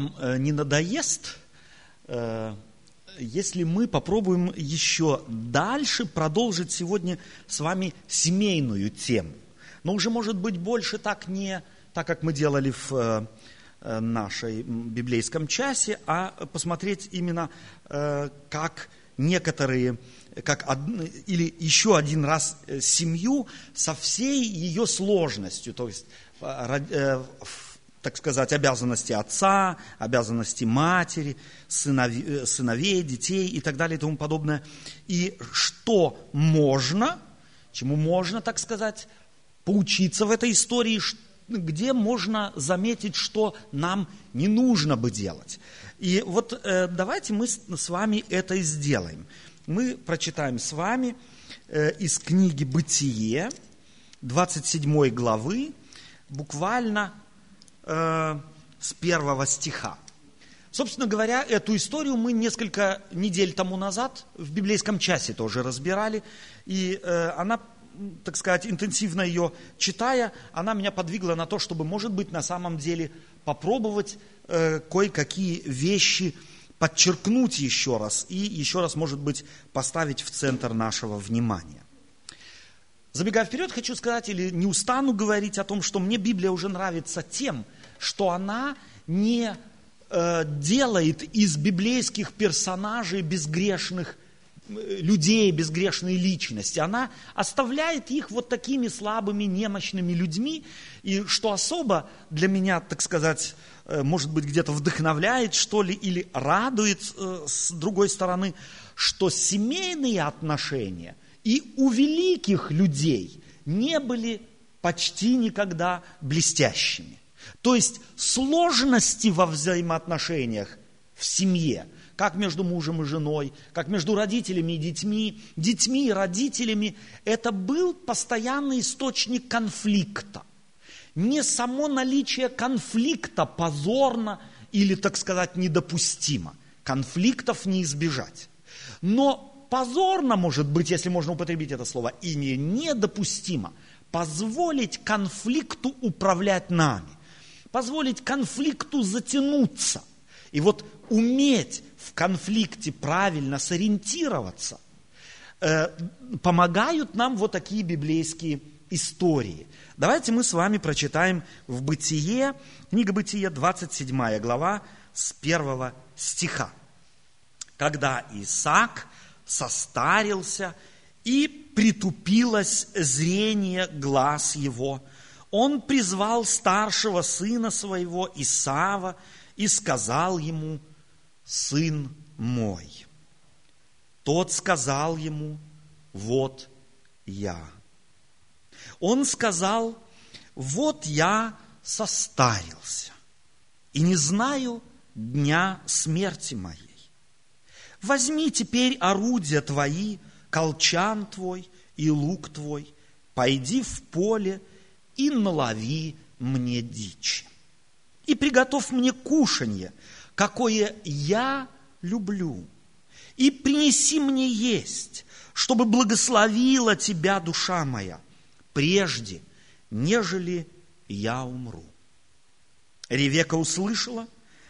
Э, не надоест, э, если мы попробуем еще дальше продолжить сегодня с вами семейную тему. Но уже, может быть, больше так не так, как мы делали в э, нашей библейском часе, а посмотреть именно, как некоторые, как или еще один раз семью со всей ее сложностью, то есть так сказать, обязанности отца, обязанности матери, сыновей, сыновей, детей и так далее и тому подобное. И что можно, чему можно, так сказать, поучиться в этой истории, где можно заметить, что нам не нужно бы делать. И вот э, давайте мы с, с вами это и сделаем. Мы прочитаем с вами э, из книги «Бытие», 27 главы, буквально э, с первого стиха. Собственно говоря, эту историю мы несколько недель тому назад в библейском часе тоже разбирали, и э, она, так сказать, интенсивно ее читая, она меня подвигла на то, чтобы, может быть, на самом деле попробовать э, кое-какие вещи подчеркнуть еще раз и еще раз, может быть, поставить в центр нашего внимания. Забегая вперед, хочу сказать, или не устану говорить о том, что мне Библия уже нравится тем, что она не э, делает из библейских персонажей безгрешных э, людей, безгрешной личности. Она оставляет их вот такими слабыми, немощными людьми. И что особо для меня, так сказать, э, может быть, где-то вдохновляет, что ли, или радует э, с другой стороны, что семейные отношения и у великих людей не были почти никогда блестящими. То есть сложности во взаимоотношениях в семье, как между мужем и женой, как между родителями и детьми, детьми и родителями, это был постоянный источник конфликта. Не само наличие конфликта позорно или, так сказать, недопустимо. Конфликтов не избежать. Но позорно может быть, если можно употребить это слово, и не недопустимо позволить конфликту управлять нами позволить конфликту затянуться. И вот уметь в конфликте правильно сориентироваться, э, помогают нам вот такие библейские истории. Давайте мы с вами прочитаем в Бытие, книга Бытие, 27 глава, с первого стиха. Когда Исаак состарился и притупилось зрение глаз его – он призвал старшего сына своего Исава и сказал ему, сын мой. Тот сказал ему, вот я. Он сказал, вот я состарился и не знаю дня смерти моей. Возьми теперь орудия твои, колчан твой и лук твой, пойди в поле и налови мне дичи. И приготовь мне кушанье, какое я люблю. И принеси мне есть, чтобы благословила тебя душа моя, прежде, нежели я умру. Ревека услышала,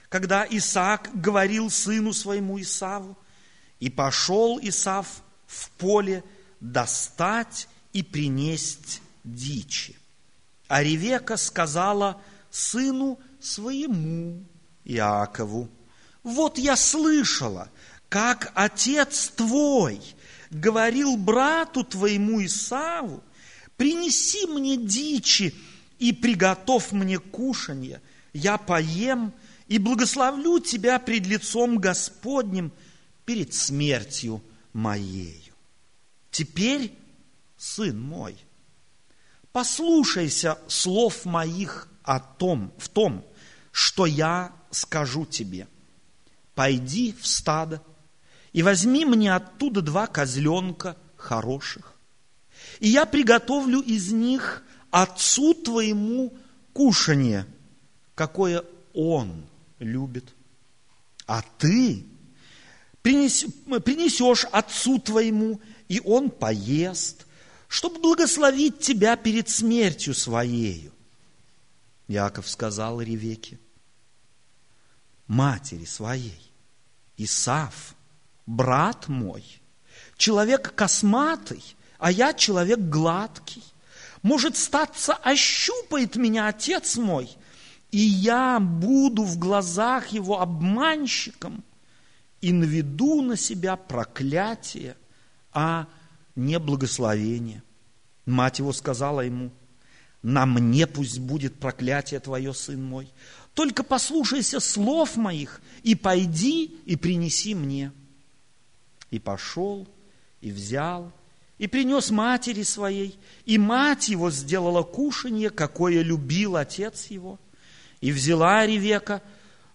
когда Исаак говорил сыну своему Исаву, и пошел Исав в поле достать и принесть дичи. А Ревека сказала сыну своему Иакову, вот я слышала, как отец твой говорил брату твоему Исаву, принеси мне дичи и приготовь мне кушанье, я поем и благословлю тебя пред лицом Господним перед смертью моею. Теперь, сын мой, послушайся слов моих о том, в том, что я скажу тебе. Пойди в стадо и возьми мне оттуда два козленка хороших, и я приготовлю из них отцу твоему кушанье, какое он любит. А ты принесешь отцу твоему, и он поест, чтобы благословить тебя перед смертью своею. Яков сказал Ревеке, матери своей. Исав, брат мой, человек косматый, а я человек гладкий. Может, статься, ощупает меня отец мой, и я буду в глазах его обманщиком и наведу на себя проклятие, а не благословение. Мать его сказала ему, на мне пусть будет проклятие твое, сын мой. Только послушайся слов моих и пойди и принеси мне. И пошел, и взял, и принес матери своей, и мать его сделала кушанье, какое любил отец его. И взяла Ревека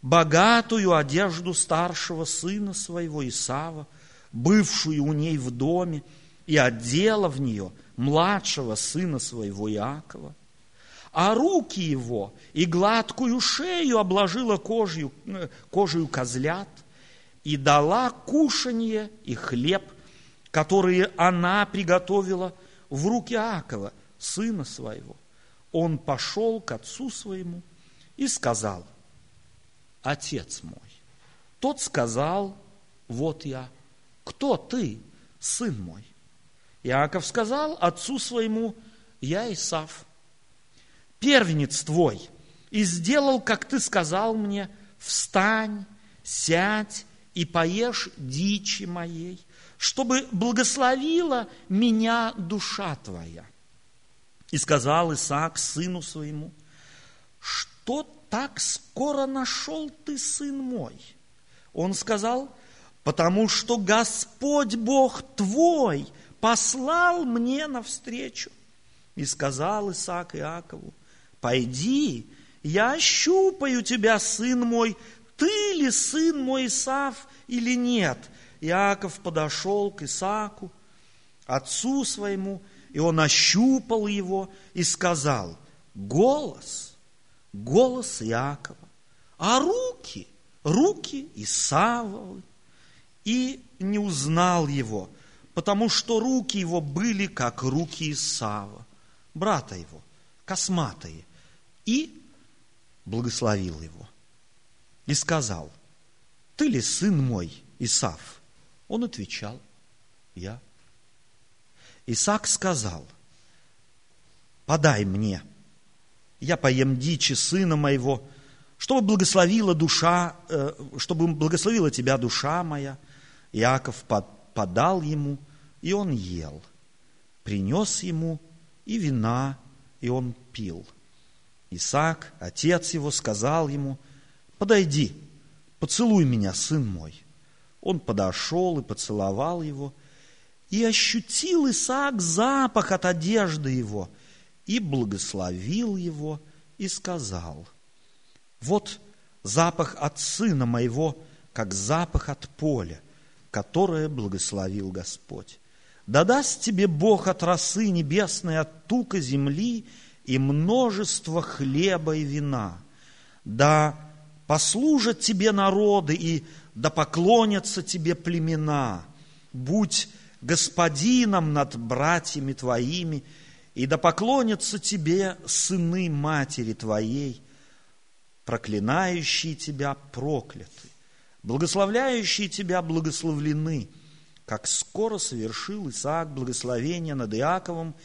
богатую одежду старшего сына своего Исава, бывшую у ней в доме, и одела в нее младшего сына своего Иакова. А руки его и гладкую шею обложила кожью, э, кожей козлят, и дала кушанье и хлеб которые она приготовила в руки Акова, сына своего. Он пошел к отцу своему и сказал, «Отец мой». Тот сказал, «Вот я». «Кто ты, сын мой?» Иаков сказал отцу своему, «Я Исав, первенец твой, и сделал, как ты сказал мне, встань, сядь и поешь дичи моей, чтобы благословила меня душа твоя. И сказал Исаак сыну своему, что так скоро нашел ты, сын мой? Он сказал, потому что Господь Бог твой послал мне навстречу. И сказал Исаак Иакову, пойди, я щупаю тебя, сын мой, ты ли сын мой Исав или нет? Иаков подошел к Исааку, отцу своему, и он ощупал его и сказал, голос, голос Иакова, а руки, руки Исавовы. И не узнал его, потому что руки его были, как руки Исава, брата его, косматые, и благословил его. И сказал, ты ли сын мой, Исав? Он отвечал, я. Исаак сказал, подай мне, я поем дичи сына моего, чтобы благословила душа, э, чтобы благословила тебя душа моя. Иаков подал ему, и он ел. Принес ему и вина, и он пил. Исаак, отец его, сказал ему, подойди, поцелуй меня, сын мой. Он подошел и поцеловал его, и ощутил Исаак запах от одежды его, и благословил его, и сказал, вот запах от сына моего, как запах от поля, которое благословил Господь. Да даст тебе Бог от росы небесной, от тука земли и множество хлеба и вина. Да послужат тебе народы и да поклонятся тебе племена, будь господином над братьями твоими, и да поклонятся тебе сыны матери твоей, проклинающие тебя прокляты, благословляющие тебя благословлены, как скоро совершил Исаак благословение над Иаковом,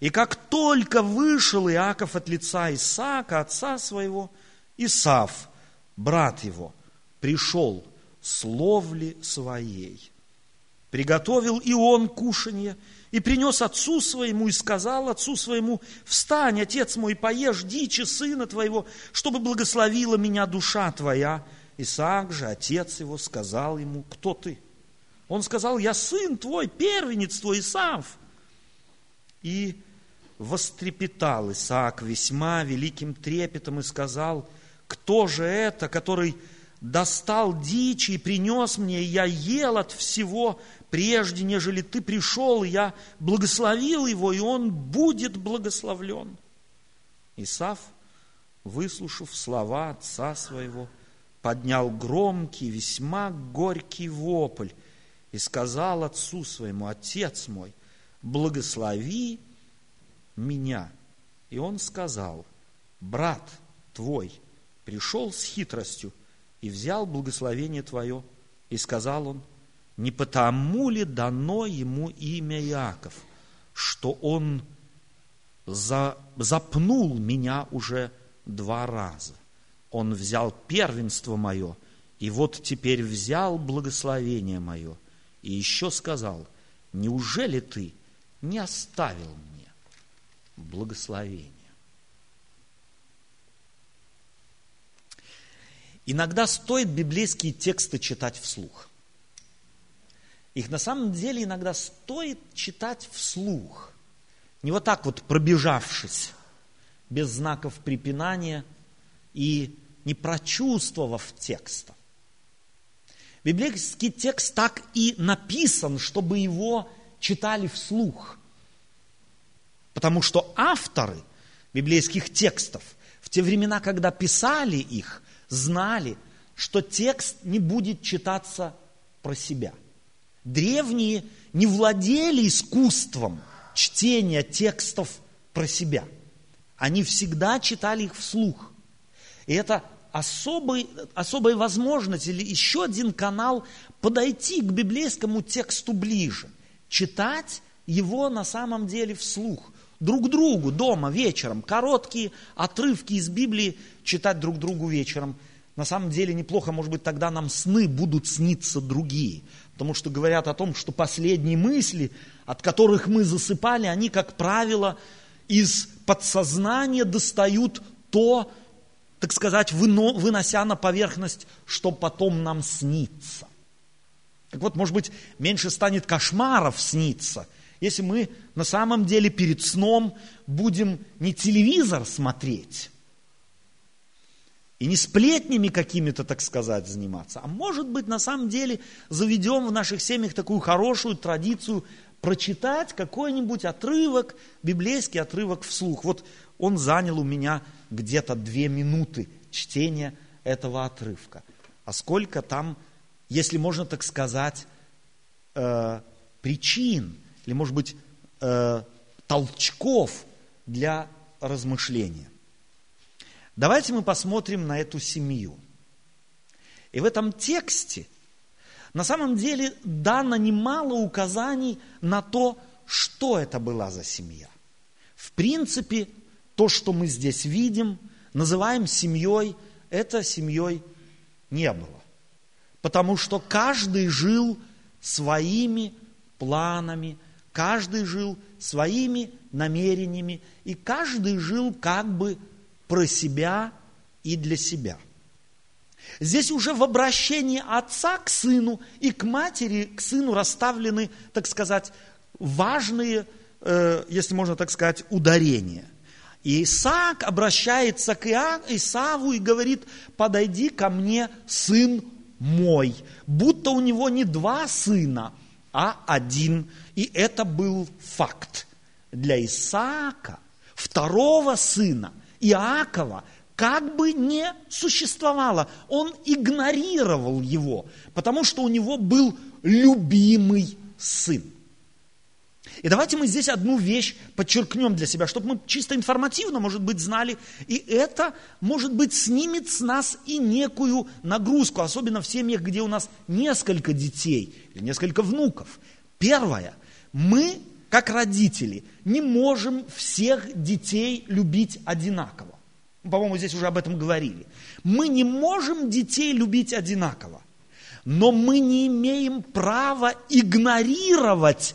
и как только вышел Иаков от лица Исаака, отца своего, Исав, брат его, пришел словли своей. Приготовил и он кушанье, и принес отцу своему, и сказал отцу своему, «Встань, отец мой, поешь дичи сына твоего, чтобы благословила меня душа твоя». Исаак же, отец его, сказал ему, «Кто ты?» Он сказал, «Я сын твой, первенец твой, Исав». И вострепетал Исаак весьма великим трепетом и сказал, «Кто же это, который достал дичь и принес мне, и я ел от всего, прежде, нежели ты пришел, и я благословил его, и он будет благословлен. Исав, выслушав слова отца своего, поднял громкий, весьма горький вопль и сказал отцу своему, «Отец мой, благослови меня». И он сказал, «Брат твой пришел с хитростью, и взял благословение твое, и сказал он, не потому ли дано ему имя Иаков, что он за, запнул меня уже два раза. Он взял первенство мое, и вот теперь взял благословение мое, и еще сказал, неужели ты не оставил мне благословение? Иногда стоит библейские тексты читать вслух. Их на самом деле иногда стоит читать вслух. Не вот так вот пробежавшись, без знаков препинания и не прочувствовав текста. Библейский текст так и написан, чтобы его читали вслух. Потому что авторы библейских текстов в те времена, когда писали их, знали, что текст не будет читаться про себя. Древние не владели искусством чтения текстов про себя. Они всегда читали их вслух. И это особый, особая возможность или еще один канал подойти к библейскому тексту ближе. Читать его на самом деле вслух. Друг другу дома вечером. Короткие отрывки из Библии читать друг другу вечером. На самом деле неплохо, может быть, тогда нам сны будут сниться другие. Потому что говорят о том, что последние мысли, от которых мы засыпали, они, как правило, из подсознания достают то, так сказать, вынося на поверхность, что потом нам снится. Так вот, может быть, меньше станет кошмаров сниться, если мы на самом деле перед сном будем не телевизор смотреть, и не сплетнями какими-то, так сказать, заниматься, а может быть, на самом деле заведем в наших семьях такую хорошую традицию прочитать какой-нибудь отрывок, библейский отрывок вслух. Вот он занял у меня где-то две минуты чтения этого отрывка. А сколько там, если можно так сказать, э, причин, или, может быть, э, толчков для размышления. Давайте мы посмотрим на эту семью. И в этом тексте на самом деле дано немало указаний на то, что это была за семья. В принципе, то, что мы здесь видим, называем семьей, это семьей не было. Потому что каждый жил своими планами, каждый жил своими намерениями, и каждый жил как бы про себя и для себя. Здесь уже в обращении отца к сыну и к матери, к сыну расставлены, так сказать, важные, э, если можно так сказать, ударения. И Исаак обращается к Исаву и говорит, подойди ко мне, сын мой. Будто у него не два сына, а один. И это был факт. Для Исаака, второго сына, Иакова как бы не существовало. Он игнорировал его, потому что у него был любимый сын. И давайте мы здесь одну вещь подчеркнем для себя, чтобы мы чисто информативно, может быть, знали. И это, может быть, снимет с нас и некую нагрузку, особенно в семьях, где у нас несколько детей или несколько внуков. Первое. Мы как родители, не можем всех детей любить одинаково. По-моему, здесь уже об этом говорили. Мы не можем детей любить одинаково, но мы не имеем права игнорировать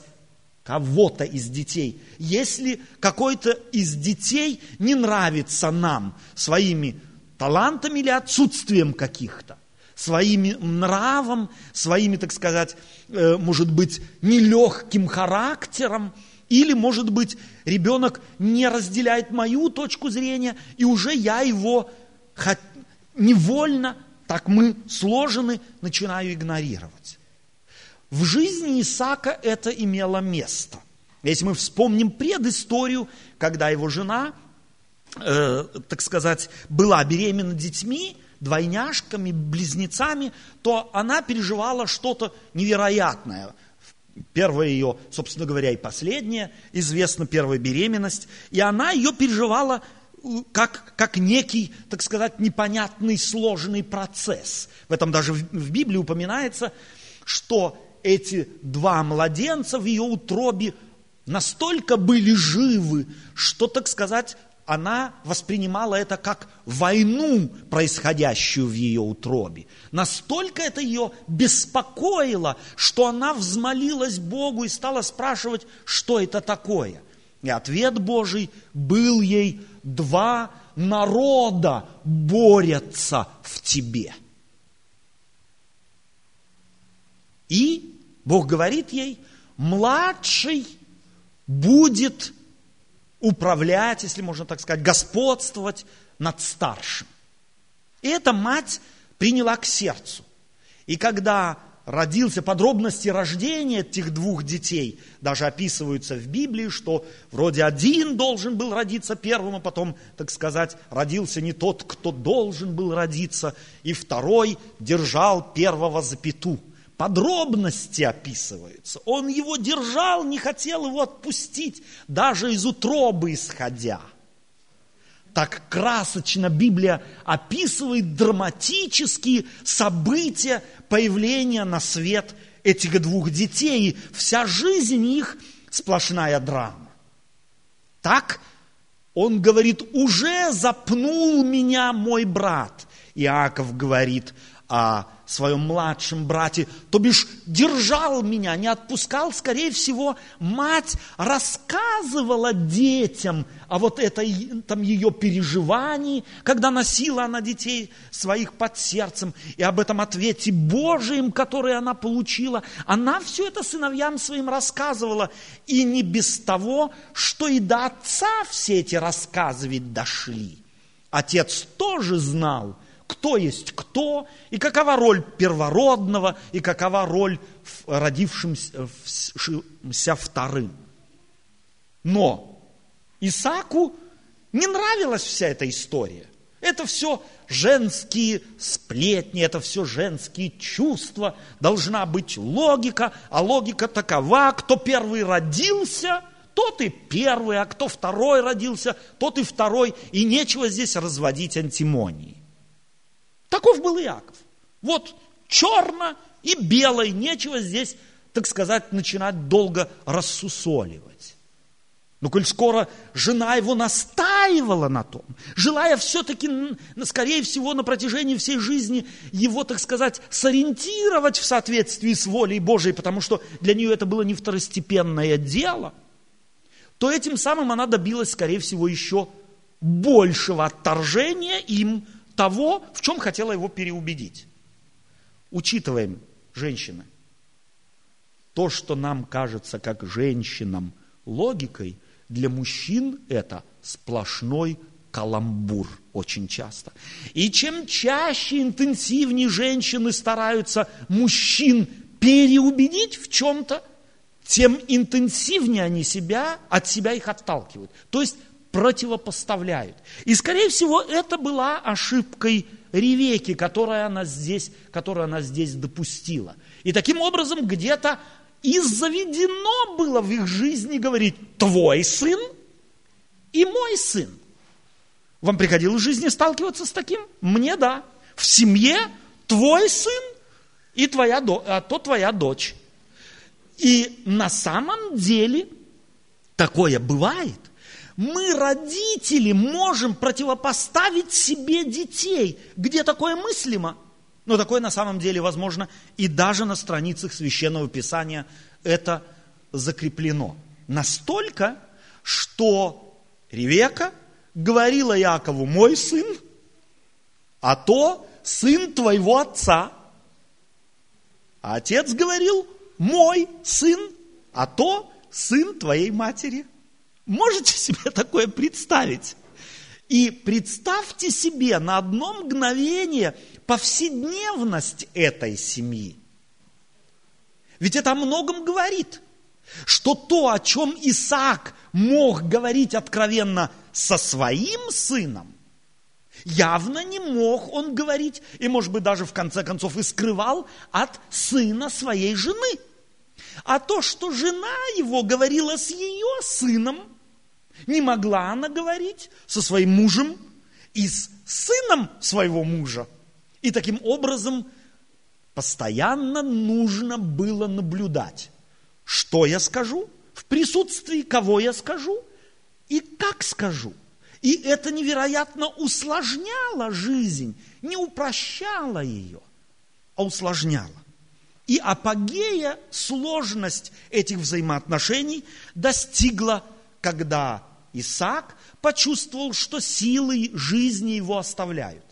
кого-то из детей, если какой-то из детей не нравится нам своими талантами или отсутствием каких-то своим нравом, своими, так сказать, э, может быть, нелегким характером, или, может быть, ребенок не разделяет мою точку зрения, и уже я его невольно, так мы сложены, начинаю игнорировать. В жизни Исаака это имело место. Если мы вспомним предысторию, когда его жена, э, так сказать, была беременна детьми, двойняшками, близнецами, то она переживала что-то невероятное. Первая ее, собственно говоря, и последняя, известна первая беременность. И она ее переживала как, как некий, так сказать, непонятный, сложный процесс. В этом даже в, в Библии упоминается, что эти два младенца в ее утробе настолько были живы, что, так сказать, она воспринимала это как войну, происходящую в ее утробе. Настолько это ее беспокоило, что она взмолилась Богу и стала спрашивать, что это такое. И ответ Божий был ей, два народа борются в тебе. И Бог говорит ей, младший будет управлять, если можно так сказать, господствовать над старшим. И эта мать приняла к сердцу. И когда родился, подробности рождения этих двух детей даже описываются в Библии, что вроде один должен был родиться первым, а потом, так сказать, родился не тот, кто должен был родиться, и второй держал первого за пету подробности описываются. Он его держал, не хотел его отпустить, даже из утробы исходя. Так красочно Библия описывает драматические события появления на свет этих двух детей. И вся жизнь их сплошная драма. Так он говорит, уже запнул меня мой брат. Иаков говорит о своем младшем брате, то бишь держал меня, не отпускал, скорее всего, мать рассказывала детям о вот этой, там, ее переживании, когда носила она детей своих под сердцем, и об этом ответе Божием, который она получила. Она все это сыновьям своим рассказывала, и не без того, что и до отца все эти рассказы ведь дошли. Отец тоже знал – кто есть кто, и какова роль первородного, и какова роль родившимся вторым. Но Исаку не нравилась вся эта история. Это все женские сплетни, это все женские чувства. Должна быть логика, а логика такова, кто первый родился, тот и первый, а кто второй родился, тот и второй. И нечего здесь разводить антимонии. Таков был Иаков. Вот черно и белое, нечего здесь, так сказать, начинать долго рассусоливать. Но коль скоро жена его настаивала на том, желая все-таки, скорее всего, на протяжении всей жизни его, так сказать, сориентировать в соответствии с волей Божией, потому что для нее это было не второстепенное дело, то этим самым она добилась, скорее всего, еще большего отторжения им того, в чем хотела его переубедить. Учитываем, женщины, то, что нам кажется как женщинам логикой, для мужчин это сплошной каламбур очень часто. И чем чаще, интенсивнее женщины стараются мужчин переубедить в чем-то, тем интенсивнее они себя, от себя их отталкивают. То есть противопоставляют. И, скорее всего, это была ошибкой Ревеки, которую она здесь, которую она здесь допустила. И таким образом где-то и заведено было в их жизни говорить «твой сын и мой сын». Вам приходилось в жизни сталкиваться с таким? Мне да. В семье твой сын и твоя, а то твоя дочь. И на самом деле такое бывает мы, родители, можем противопоставить себе детей. Где такое мыслимо? Но такое на самом деле возможно и даже на страницах Священного Писания это закреплено. Настолько, что Ревека говорила Якову, мой сын, а то сын твоего отца. А отец говорил, мой сын, а то сын твоей матери. Можете себе такое представить? И представьте себе на одно мгновение повседневность этой семьи. Ведь это о многом говорит, что то, о чем Исаак мог говорить откровенно со своим сыном, явно не мог он говорить, и, может быть, даже в конце концов и скрывал от сына своей жены. А то, что жена его говорила с ее сыном – Не могла она говорить со своим мужем и с сыном своего мужа. И таким образом постоянно нужно было наблюдать, что я скажу, в присутствии кого я скажу и как скажу. И это невероятно усложняло жизнь, не упрощало ее, а усложняло. И апогея, сложность этих взаимоотношений достигла, когда Исаак почувствовал, что силы жизни его оставляют.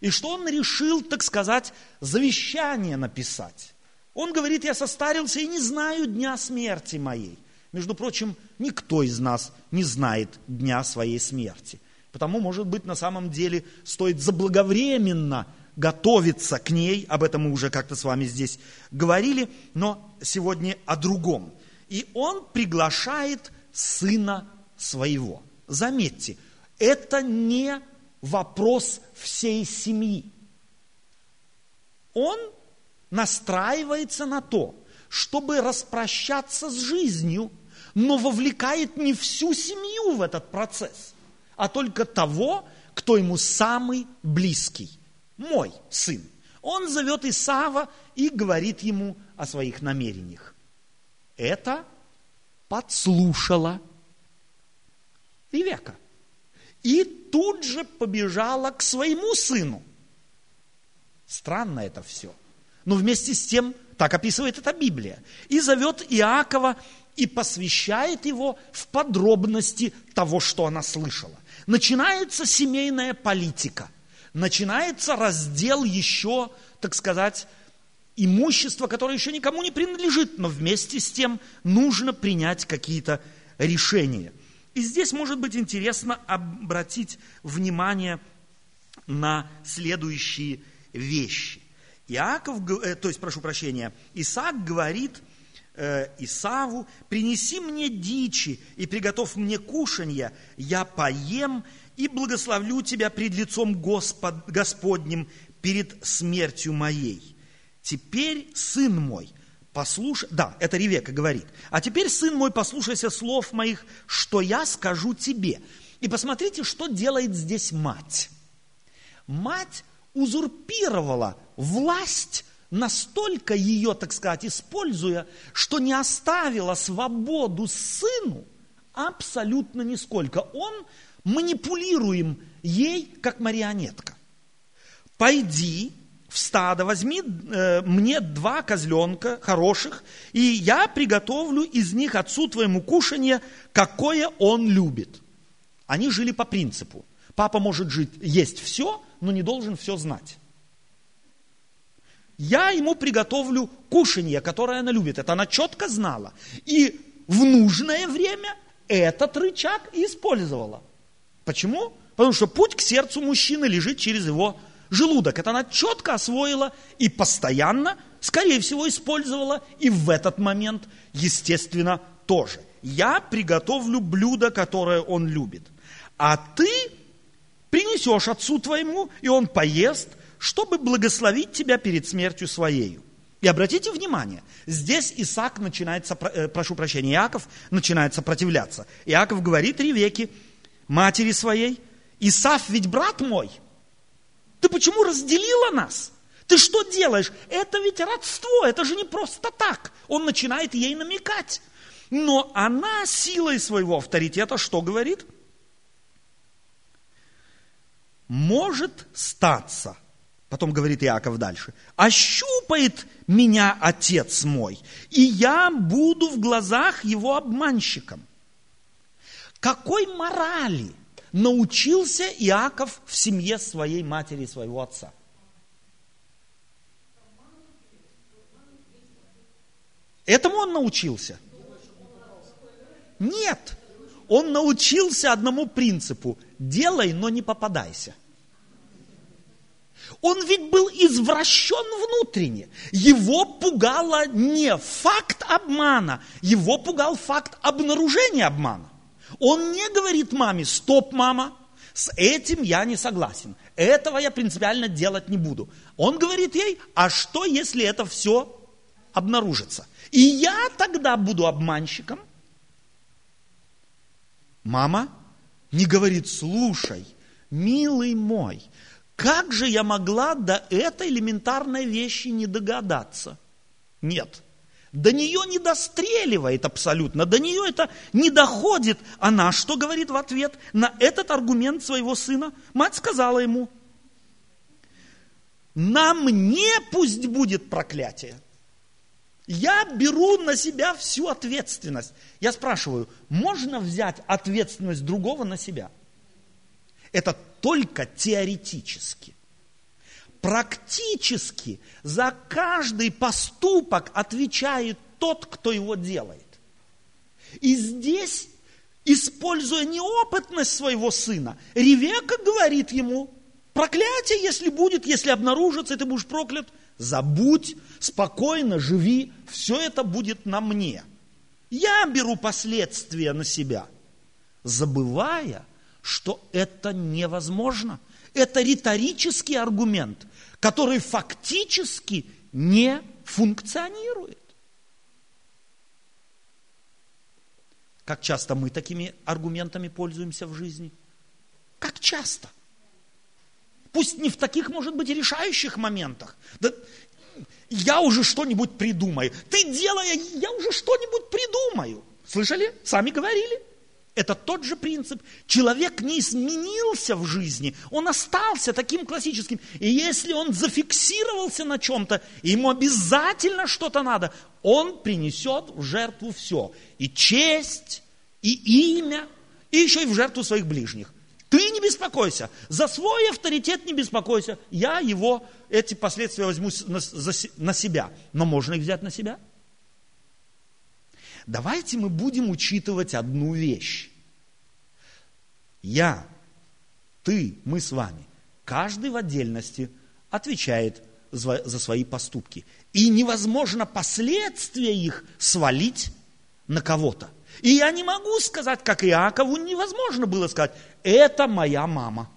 И что он решил, так сказать, завещание написать. Он говорит, я состарился и не знаю дня смерти моей. Между прочим, никто из нас не знает дня своей смерти. Потому, может быть, на самом деле стоит заблаговременно готовиться к ней, об этом мы уже как-то с вами здесь говорили, но сегодня о другом. И он приглашает сына своего. Заметьте, это не вопрос всей семьи. Он настраивается на то, чтобы распрощаться с жизнью, но вовлекает не всю семью в этот процесс, а только того, кто ему самый близкий, мой сын. Он зовет Исава и говорит ему о своих намерениях. Это подслушала Ревека. И тут же побежала к своему сыну. Странно это все. Но вместе с тем, так описывает это Библия. И зовет Иакова и посвящает его в подробности того, что она слышала. Начинается семейная политика. Начинается раздел еще, так сказать, имущества, которое еще никому не принадлежит, но вместе с тем нужно принять какие-то решения. И здесь может быть интересно обратить внимание на следующие вещи. Иаков, э, то есть, прошу прощения, Исаак говорит э, Исаву, принеси мне дичи и приготовь мне кушанья, я поем и благословлю тебя пред лицом Господ, Господним перед смертью моей. Теперь, сын мой, послушай, да, это Ревека говорит, а теперь, сын мой, послушайся слов моих, что я скажу тебе. И посмотрите, что делает здесь мать. Мать узурпировала власть, настолько ее, так сказать, используя, что не оставила свободу сыну абсолютно нисколько. Он манипулируем ей, как марионетка. Пойди, в стадо, возьми э, мне два козленка хороших, и я приготовлю из них отцу твоему кушанье, какое он любит. Они жили по принципу. Папа может жить, есть все, но не должен все знать. Я ему приготовлю кушанье, которое она любит. Это она четко знала. И в нужное время этот рычаг использовала. Почему? Потому что путь к сердцу мужчины лежит через его желудок. Это она четко освоила и постоянно, скорее всего, использовала и в этот момент, естественно, тоже. Я приготовлю блюдо, которое он любит. А ты принесешь отцу твоему, и он поест, чтобы благословить тебя перед смертью своею. И обратите внимание, здесь Исаак начинает, э, прошу прощения, Иаков начинает сопротивляться. Иаков говорит Ревеке, матери своей, Исаф ведь брат мой – ты почему разделила нас? Ты что делаешь? Это ведь родство, это же не просто так. Он начинает ей намекать. Но она силой своего авторитета что говорит? Может статься, потом говорит Иаков дальше, ощупает меня отец мой, и я буду в глазах его обманщиком. Какой морали – научился Иаков в семье своей матери и своего отца? Этому он научился? Нет. Он научился одному принципу. Делай, но не попадайся. Он ведь был извращен внутренне. Его пугало не факт обмана, его пугал факт обнаружения обмана. Он не говорит маме, стоп, мама, с этим я не согласен. Этого я принципиально делать не буду. Он говорит ей, а что, если это все обнаружится? И я тогда буду обманщиком? Мама не говорит, слушай, милый мой, как же я могла до этой элементарной вещи не догадаться? Нет. До нее не достреливает абсолютно, до нее это не доходит. Она что говорит в ответ на этот аргумент своего сына? Мать сказала ему, на мне пусть будет проклятие. Я беру на себя всю ответственность. Я спрашиваю, можно взять ответственность другого на себя? Это только теоретически. Практически за каждый поступок отвечает тот, кто его делает. И здесь, используя неопытность своего сына, Ревека говорит ему, проклятие, если будет, если обнаружится, ты будешь проклят, забудь, спокойно живи, все это будет на мне. Я беру последствия на себя, забывая, что это невозможно. Это риторический аргумент, который фактически не функционирует. Как часто мы такими аргументами пользуемся в жизни? Как часто? Пусть не в таких, может быть, решающих моментах. Да я уже что-нибудь придумаю. Ты делая, я уже что-нибудь придумаю. Слышали? Сами говорили. Это тот же принцип. Человек не изменился в жизни, он остался таким классическим. И если он зафиксировался на чем-то, ему обязательно что-то надо, он принесет в жертву все. И честь, и имя, и еще и в жертву своих ближних. Ты не беспокойся, за свой авторитет не беспокойся. Я его, эти последствия возьму на, на себя. Но можно их взять на себя? Давайте мы будем учитывать одну вещь. Я, ты, мы с вами, каждый в отдельности отвечает за, свои поступки. И невозможно последствия их свалить на кого-то. И я не могу сказать, как Иакову невозможно было сказать, это моя мама.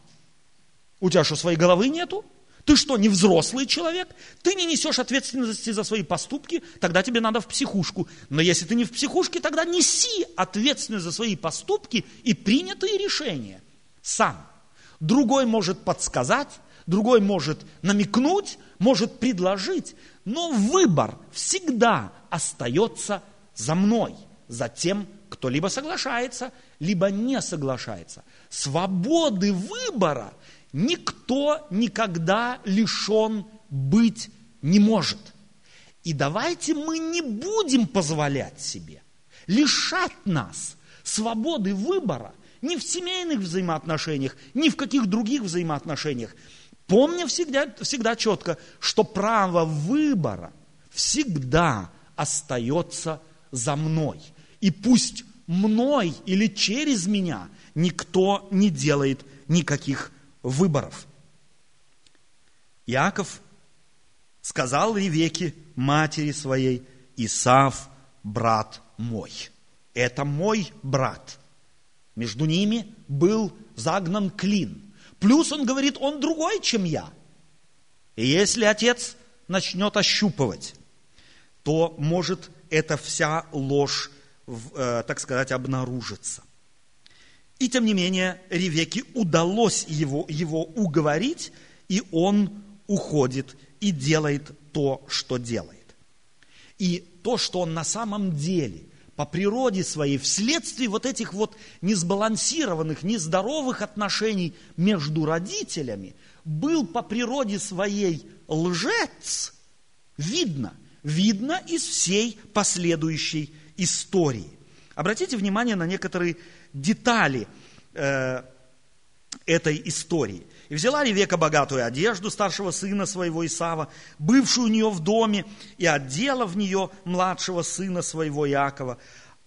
У тебя что, своей головы нету? Ты что, не взрослый человек? Ты не несешь ответственности за свои поступки, тогда тебе надо в психушку. Но если ты не в психушке, тогда неси ответственность за свои поступки и принятые решения сам. Другой может подсказать, другой может намекнуть, может предложить, но выбор всегда остается за мной, за тем, кто либо соглашается, либо не соглашается. Свободы выбора – никто никогда лишен быть не может. И давайте мы не будем позволять себе лишать нас свободы выбора ни в семейных взаимоотношениях, ни в каких других взаимоотношениях. Помня всегда, всегда четко, что право выбора всегда остается за мной. И пусть мной или через меня никто не делает никаких выборов. Иаков сказал Ревеке, матери своей, Исав, брат мой. Это мой брат. Между ними был загнан клин. Плюс он говорит, он другой, чем я. И если отец начнет ощупывать, то может эта вся ложь, э, так сказать, обнаружиться. И тем не менее, Ревеке удалось его, его уговорить, и он уходит и делает то, что делает. И то, что он на самом деле по природе своей, вследствие вот этих вот несбалансированных, нездоровых отношений между родителями, был по природе своей лжец, видно, видно из всей последующей истории. Обратите внимание на некоторые детали э, этой истории. И взяла Ревека богатую одежду старшего сына своего Исава, бывшую у нее в доме, и одела в нее младшего сына своего Иакова,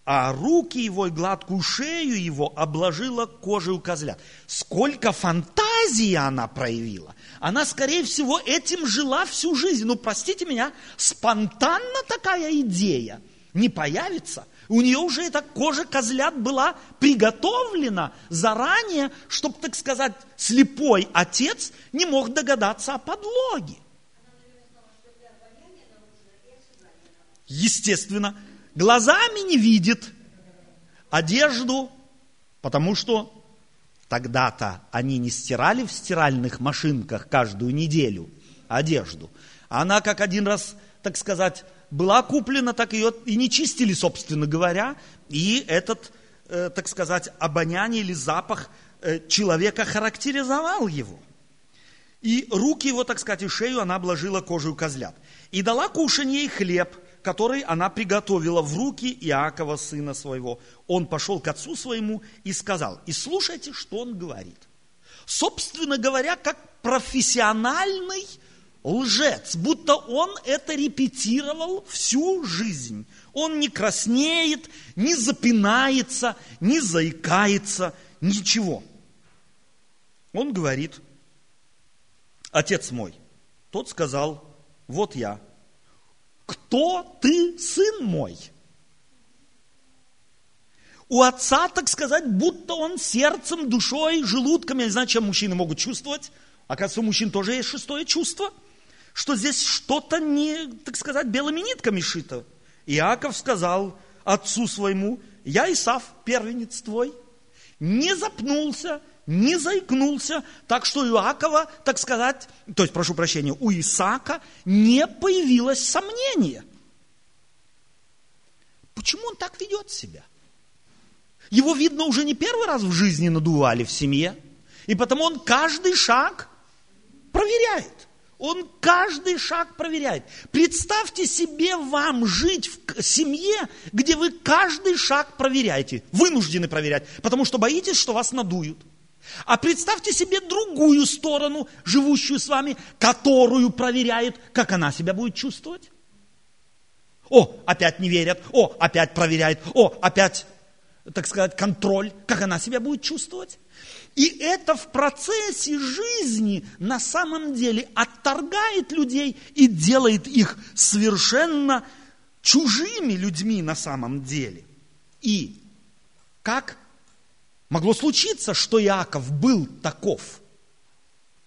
а руки его и гладкую шею его обложила кожей у козлят. Сколько фантазии она проявила! Она, скорее всего, этим жила всю жизнь. Ну, простите меня, спонтанно такая идея не появится. У нее уже эта кожа козлят была приготовлена заранее, чтобы, так сказать, слепой отец не мог догадаться о подлоге. Естественно, глазами не видит, одежду Потому что тогда-то они не стирали в стиральных машинках каждую неделю одежду. Она как один раз, так сказать, была куплена, так ее и не чистили, собственно говоря. И этот, э, так сказать, обоняние или запах э, человека характеризовал его. И руки его, так сказать, и шею она обложила кожей козлят. И дала кушанье и хлеб, который она приготовила в руки Иакова, сына своего. Он пошел к отцу своему и сказал, и слушайте, что он говорит. Собственно говоря, как профессиональный лжец, будто он это репетировал всю жизнь. Он не краснеет, не запинается, не заикается, ничего. Он говорит, отец мой, тот сказал, вот я, кто ты, сын мой? У отца, так сказать, будто он сердцем, душой, желудком, я не знаю, чем мужчины могут чувствовать. Оказывается, у мужчин тоже есть шестое чувство, что здесь что-то не, так сказать, белыми нитками шито. Иаков сказал отцу своему, я Исав, первенец твой, не запнулся, не заикнулся, так что у Иакова, так сказать, то есть, прошу прощения, у Исаака не появилось сомнения. Почему он так ведет себя? Его, видно, уже не первый раз в жизни надували в семье, и потому он каждый шаг проверяет. Он каждый шаг проверяет. Представьте себе вам жить в семье, где вы каждый шаг проверяете, вынуждены проверять, потому что боитесь, что вас надуют. А представьте себе другую сторону, живущую с вами, которую проверяют, как она себя будет чувствовать. О, опять не верят, о, опять проверяют, о, опять, так сказать, контроль, как она себя будет чувствовать. И это в процессе жизни на самом деле отторгает людей и делает их совершенно чужими людьми на самом деле. И как Могло случиться, что Иаков был таков,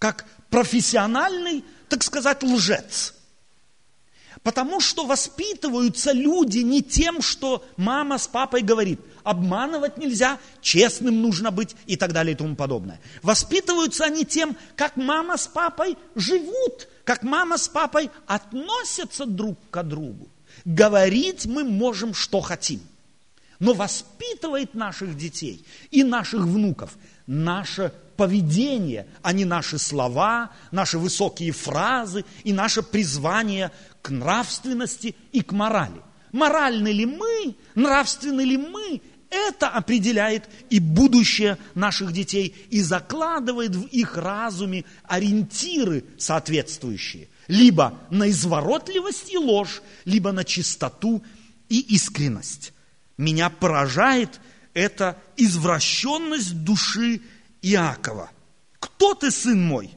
как профессиональный, так сказать, лжец. Потому что воспитываются люди не тем, что мама с папой говорит. Обманывать нельзя, честным нужно быть и так далее и тому подобное. Воспитываются они тем, как мама с папой живут, как мама с папой относятся друг к другу. Говорить мы можем, что хотим – но воспитывает наших детей и наших внуков наше поведение, а не наши слова, наши высокие фразы и наше призвание к нравственности и к морали. Моральны ли мы, нравственны ли мы, это определяет и будущее наших детей и закладывает в их разуме ориентиры соответствующие. Либо на изворотливость и ложь, либо на чистоту и искренность. Меня поражает эта извращенность души Иакова. Кто ты, сын мой?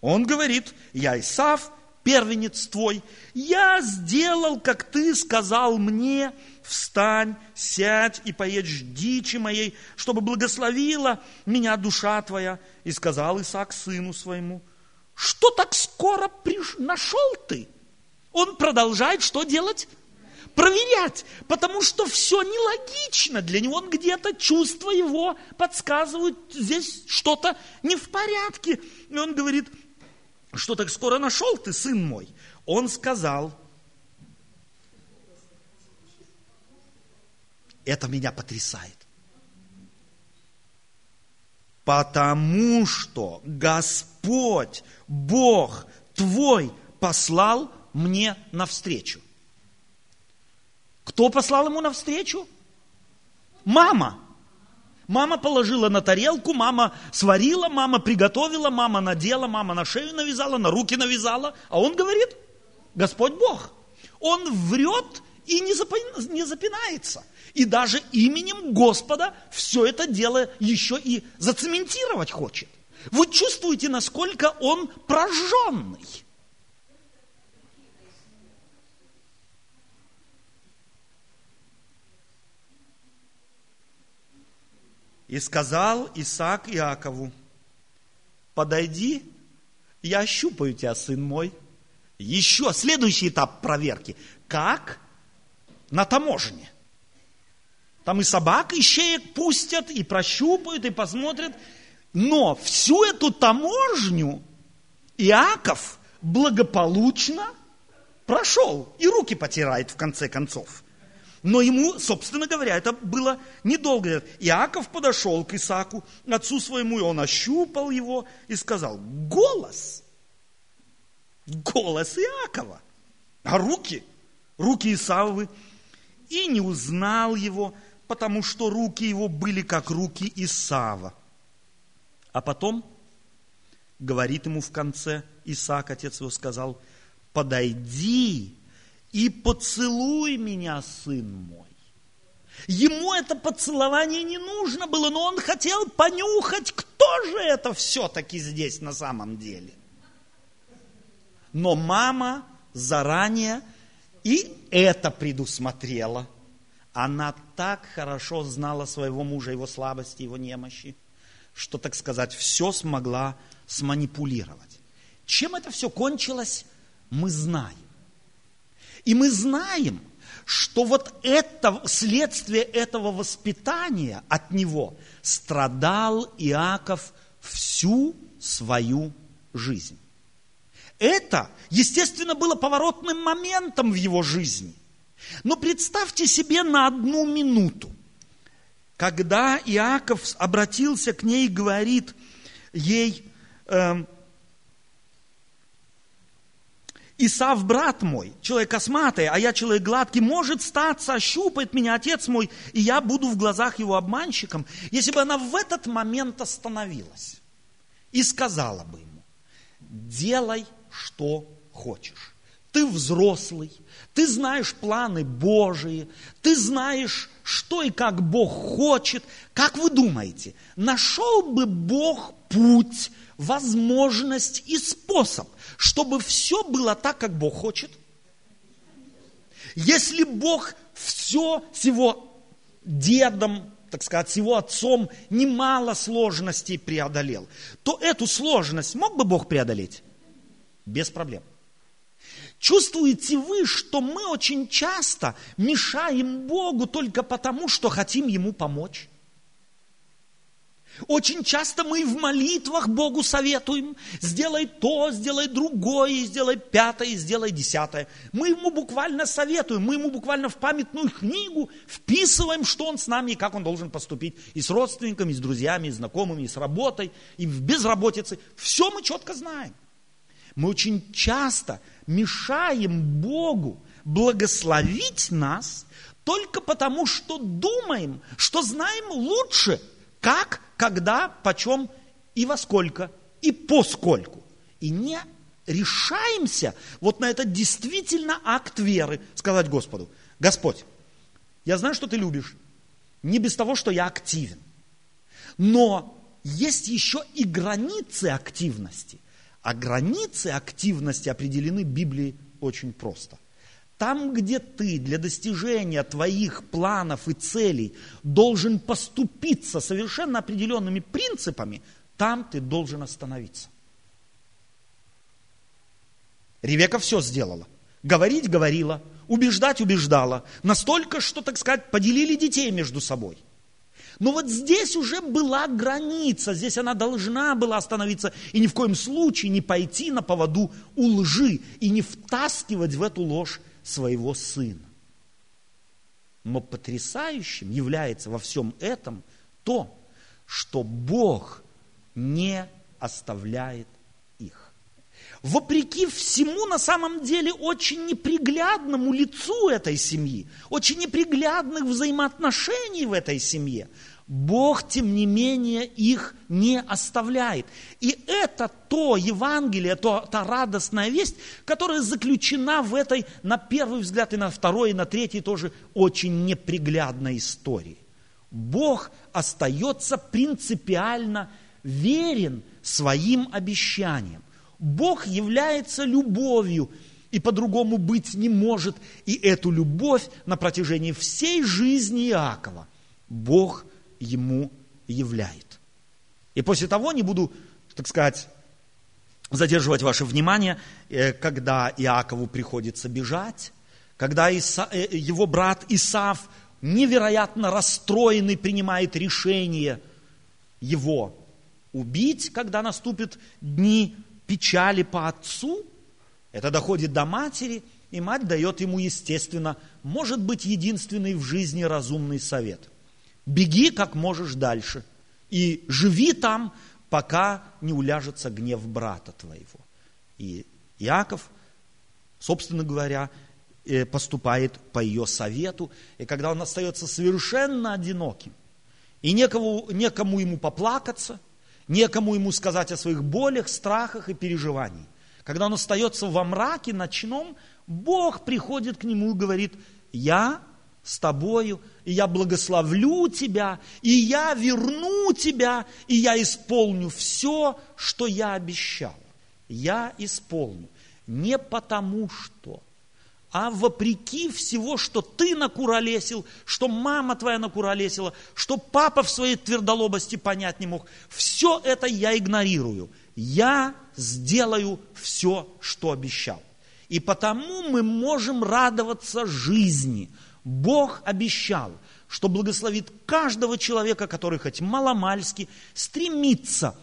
Он говорит, я Исав, первенец твой. Я сделал, как ты сказал мне, встань, сядь и поедь дичи моей, чтобы благословила меня душа твоя. И сказал Исаак сыну своему, что так скоро приш... нашел ты? Он продолжает что делать? проверять, потому что все нелогично для него. Он где-то чувства его подсказывают, здесь что-то не в порядке. И он говорит, что так скоро нашел ты, сын мой? Он сказал, это меня потрясает. Потому что Господь, Бог твой послал мне навстречу. Кто послал ему навстречу? Мама. Мама положила на тарелку, мама сварила, мама приготовила, мама надела, мама на шею навязала, на руки навязала. А он говорит, Господь Бог. Он врет и не, запинается. И даже именем Господа все это дело еще и зацементировать хочет. Вы чувствуете, насколько он прожженный. И сказал Исаак Иакову, подойди, я ощупаю тебя, сын мой. Еще следующий этап проверки. Как? На таможне. Там и собак, и щеек пустят, и прощупают, и посмотрят. Но всю эту таможню Иаков благополучно прошел и руки потирает в конце концов. Но ему, собственно говоря, это было недолго. Иаков подошел к Исааку, отцу своему, и он ощупал его и сказал, голос, голос Иакова, а руки, руки Исавы, и не узнал его, потому что руки его были как руки Исава. А потом говорит ему в конце, Исаак, отец его, сказал, подойди и поцелуй меня, сын мой. Ему это поцелование не нужно было, но он хотел понюхать, кто же это все-таки здесь на самом деле. Но мама заранее и это предусмотрела. Она так хорошо знала своего мужа, его слабости, его немощи, что, так сказать, все смогла сманипулировать. Чем это все кончилось, мы знаем. И мы знаем, что вот это, следствие этого воспитания от него страдал Иаков всю свою жизнь. Это, естественно, было поворотным моментом в его жизни. Но представьте себе на одну минуту, когда Иаков обратился к ней и говорит ей, э, Исав, брат мой, человек косматый, а я человек гладкий, может статься, ощупает меня отец мой, и я буду в глазах его обманщиком. Если бы она в этот момент остановилась и сказала бы ему, делай, что хочешь. Ты взрослый, ты знаешь планы Божии, ты знаешь, что и как Бог хочет. Как вы думаете, нашел бы Бог путь, возможность и способ, чтобы все было так, как Бог хочет? Если Бог все с его дедом, так сказать, с его отцом немало сложностей преодолел, то эту сложность мог бы Бог преодолеть? Без проблем. Чувствуете вы, что мы очень часто мешаем Богу только потому, что хотим Ему помочь? Очень часто мы в молитвах Богу советуем, сделай то, сделай другое, сделай пятое, сделай десятое. Мы ему буквально советуем, мы ему буквально в памятную книгу вписываем, что он с нами и как он должен поступить. И с родственниками, и с друзьями, и с знакомыми, и с работой, и в безработице. Все мы четко знаем. Мы очень часто мешаем Богу благословить нас только потому, что думаем, что знаем лучше – как, когда, почем и во сколько, и по скольку. И не решаемся вот на этот действительно акт веры сказать Господу, Господь, я знаю, что ты любишь, не без того, что я активен. Но есть еще и границы активности. А границы активности определены Библией очень просто. Там, где ты для достижения твоих планов и целей должен поступиться совершенно определенными принципами, там ты должен остановиться. Ревека все сделала. Говорить говорила, убеждать убеждала. Настолько, что, так сказать, поделили детей между собой. Но вот здесь уже была граница, здесь она должна была остановиться и ни в коем случае не пойти на поводу у лжи и не втаскивать в эту ложь своего сына. Но потрясающим является во всем этом то, что Бог не оставляет. Вопреки всему, на самом деле, очень неприглядному лицу этой семьи, очень неприглядных взаимоотношений в этой семье, Бог, тем не менее, их не оставляет. И это то Евангелие, то, та радостная весть, которая заключена в этой, на первый взгляд, и на второй, и на третий тоже очень неприглядной истории. Бог остается принципиально верен своим обещаниям. Бог является любовью, и по-другому быть не может. И эту любовь на протяжении всей жизни Иакова Бог – ему являет. И после того не буду, так сказать, задерживать ваше внимание, э, когда Иакову приходится бежать, когда Иса, э, его брат Исав невероятно расстроенный принимает решение его убить, когда наступят дни печали по отцу. Это доходит до матери, и мать дает ему, естественно, может быть, единственный в жизни разумный совет. Беги как можешь дальше и живи там, пока не уляжется гнев брата твоего. И Иаков, собственно говоря, э, поступает по ее совету, и когда он остается совершенно одиноким, и некому, некому ему поплакаться, некому ему сказать о своих болях, страхах и переживаниях, когда он остается во мраке ночном, Бог приходит к нему и говорит, я с тобою, и я благословлю тебя, и я верну тебя, и я исполню все, что я обещал. Я исполню. Не потому что, а вопреки всего, что ты накуролесил, что мама твоя накуролесила, что папа в своей твердолобости понять не мог. Все это я игнорирую. Я сделаю все, что обещал. И потому мы можем радоваться жизни – Бог обещал, что благословит каждого человека, который хоть маломальски стремится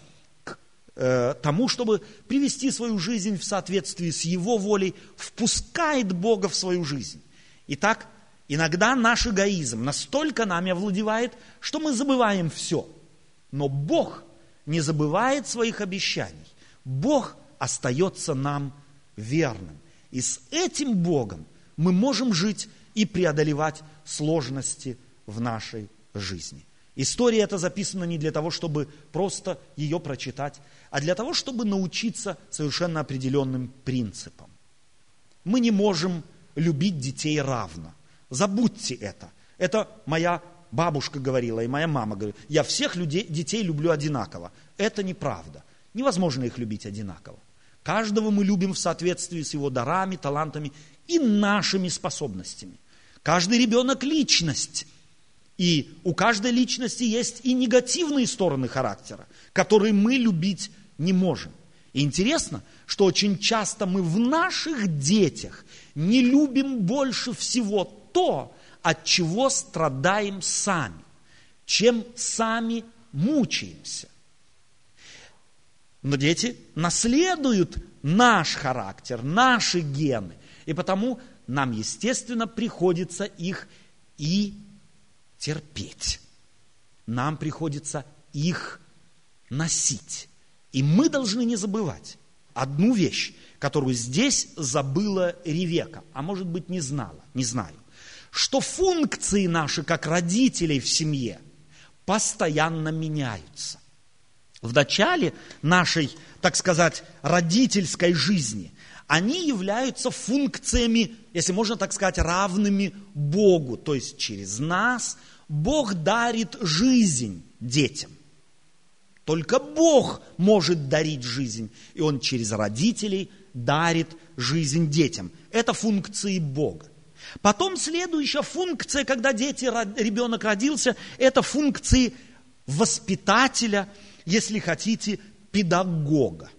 э, тому, чтобы привести свою жизнь в соответствии с Его волей, впускает Бога в свою жизнь. Итак, иногда наш эгоизм настолько нами овладевает, что мы забываем все. Но Бог не забывает своих обещаний. Бог остается нам верным. И с этим Богом мы можем жить и преодолевать сложности в нашей жизни. История эта записана не для того, чтобы просто ее прочитать, а для того, чтобы научиться совершенно определенным принципам. Мы не можем любить детей равно. Забудьте это. Это моя бабушка говорила, и моя мама говорила. Я всех людей, детей люблю одинаково. Это неправда. Невозможно их любить одинаково. Каждого мы любим в соответствии с его дарами, талантами и нашими способностями. Каждый ребенок – личность. И у каждой личности есть и негативные стороны характера, которые мы любить не можем. И интересно, что очень часто мы в наших детях не любим больше всего то, от чего страдаем сами, чем сами мучаемся. Но дети наследуют наш характер, наши гены. И потому нам, естественно, приходится их и терпеть. Нам приходится их носить. И мы должны не забывать одну вещь, которую здесь забыла Ревека, а может быть не знала, не знаю, что функции наши как родителей в семье постоянно меняются. В начале нашей, так сказать, родительской жизни они являются функциями, если можно так сказать, равными Богу. То есть через нас Бог дарит жизнь детям. Только Бог может дарить жизнь, и Он через родителей дарит жизнь детям. Это функции Бога. Потом следующая функция, когда дети, ребенок родился, это функции воспитателя, если хотите, педагога.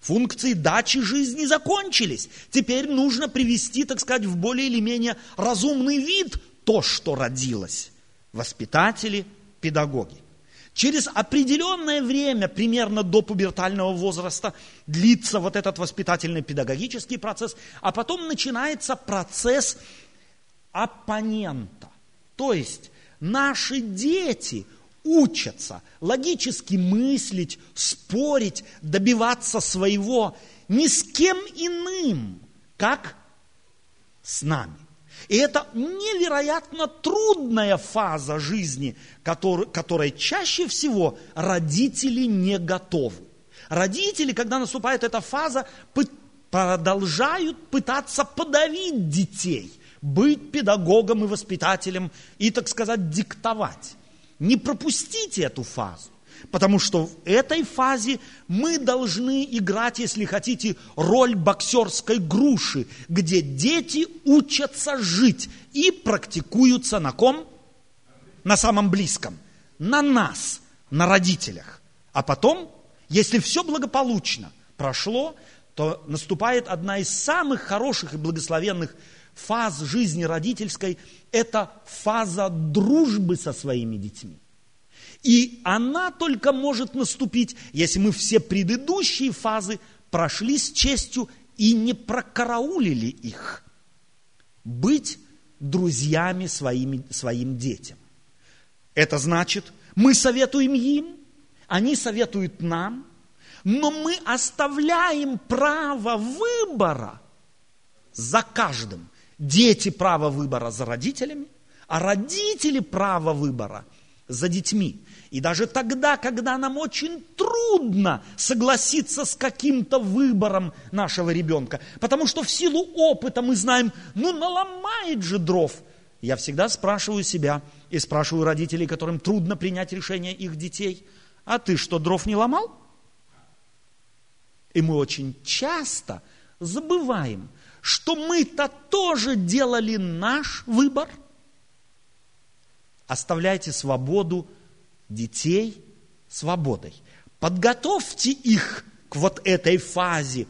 Функции дачи жизни закончились. Теперь нужно привести, так сказать, в более или менее разумный вид то, что родилось. Воспитатели, педагоги. Через определенное время, примерно до пубертального возраста, длится вот этот воспитательный педагогический процесс, а потом начинается процесс оппонента. То есть наши дети учатся логически мыслить, спорить, добиваться своего ни с кем иным, как с нами. И это невероятно трудная фаза жизни, который, которой чаще всего родители не готовы. Родители, когда наступает эта фаза, продолжают пытаться подавить детей, быть педагогом и воспитателем и, так сказать, диктовать. Не пропустите эту фазу. Потому что в этой фазе мы должны играть, если хотите, роль боксерской груши, где дети учатся жить и практикуются на ком? На самом близком. На нас, на родителях. А потом, если все благополучно прошло, то наступает одна из самых хороших и благословенных фаз жизни родительской – это фаза дружбы со своими детьми. И она только может наступить, если мы все предыдущие фазы прошли с честью и не прокараулили их. Быть друзьями своими, своим детям. Это значит, мы советуем им, они советуют нам, но мы оставляем право выбора за каждым. Дети право выбора за родителями, а родители право выбора за детьми. И даже тогда, когда нам очень трудно согласиться с каким-то выбором нашего ребенка, потому что в силу опыта мы знаем, ну наломает же дров. Я всегда спрашиваю себя и спрашиваю родителей, которым трудно принять решение их детей, а ты что, дров не ломал? И мы очень часто забываем, что мы-то тоже делали наш выбор. Оставляйте свободу детей свободой. Подготовьте их к вот этой фазе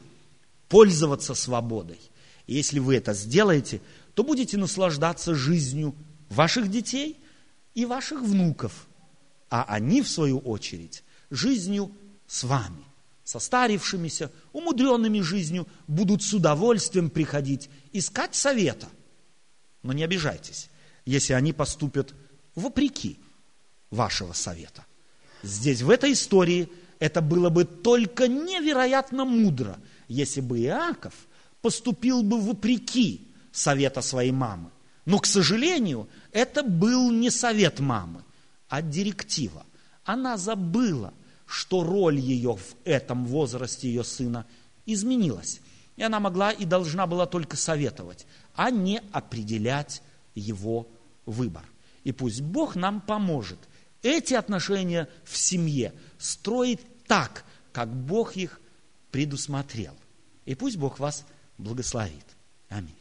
пользоваться свободой. И если вы это сделаете, то будете наслаждаться жизнью ваших детей и ваших внуков, а они, в свою очередь, жизнью с вами, состарившимися, умудренными жизнью, будут с удовольствием приходить, искать совета. Но не обижайтесь, если они поступят вопреки вашего совета. Здесь, в этой истории, это было бы только невероятно мудро, если бы Иаков поступил бы вопреки совета своей мамы. Но, к сожалению, это был не совет мамы, а директива. Она забыла, что роль ее в этом возрасте ее сына изменилась. И она могла и должна была только советовать, а не определять его выбор. И пусть Бог нам поможет – эти отношения в семье строить так, как Бог их предусмотрел. И пусть Бог вас благословит. Аминь.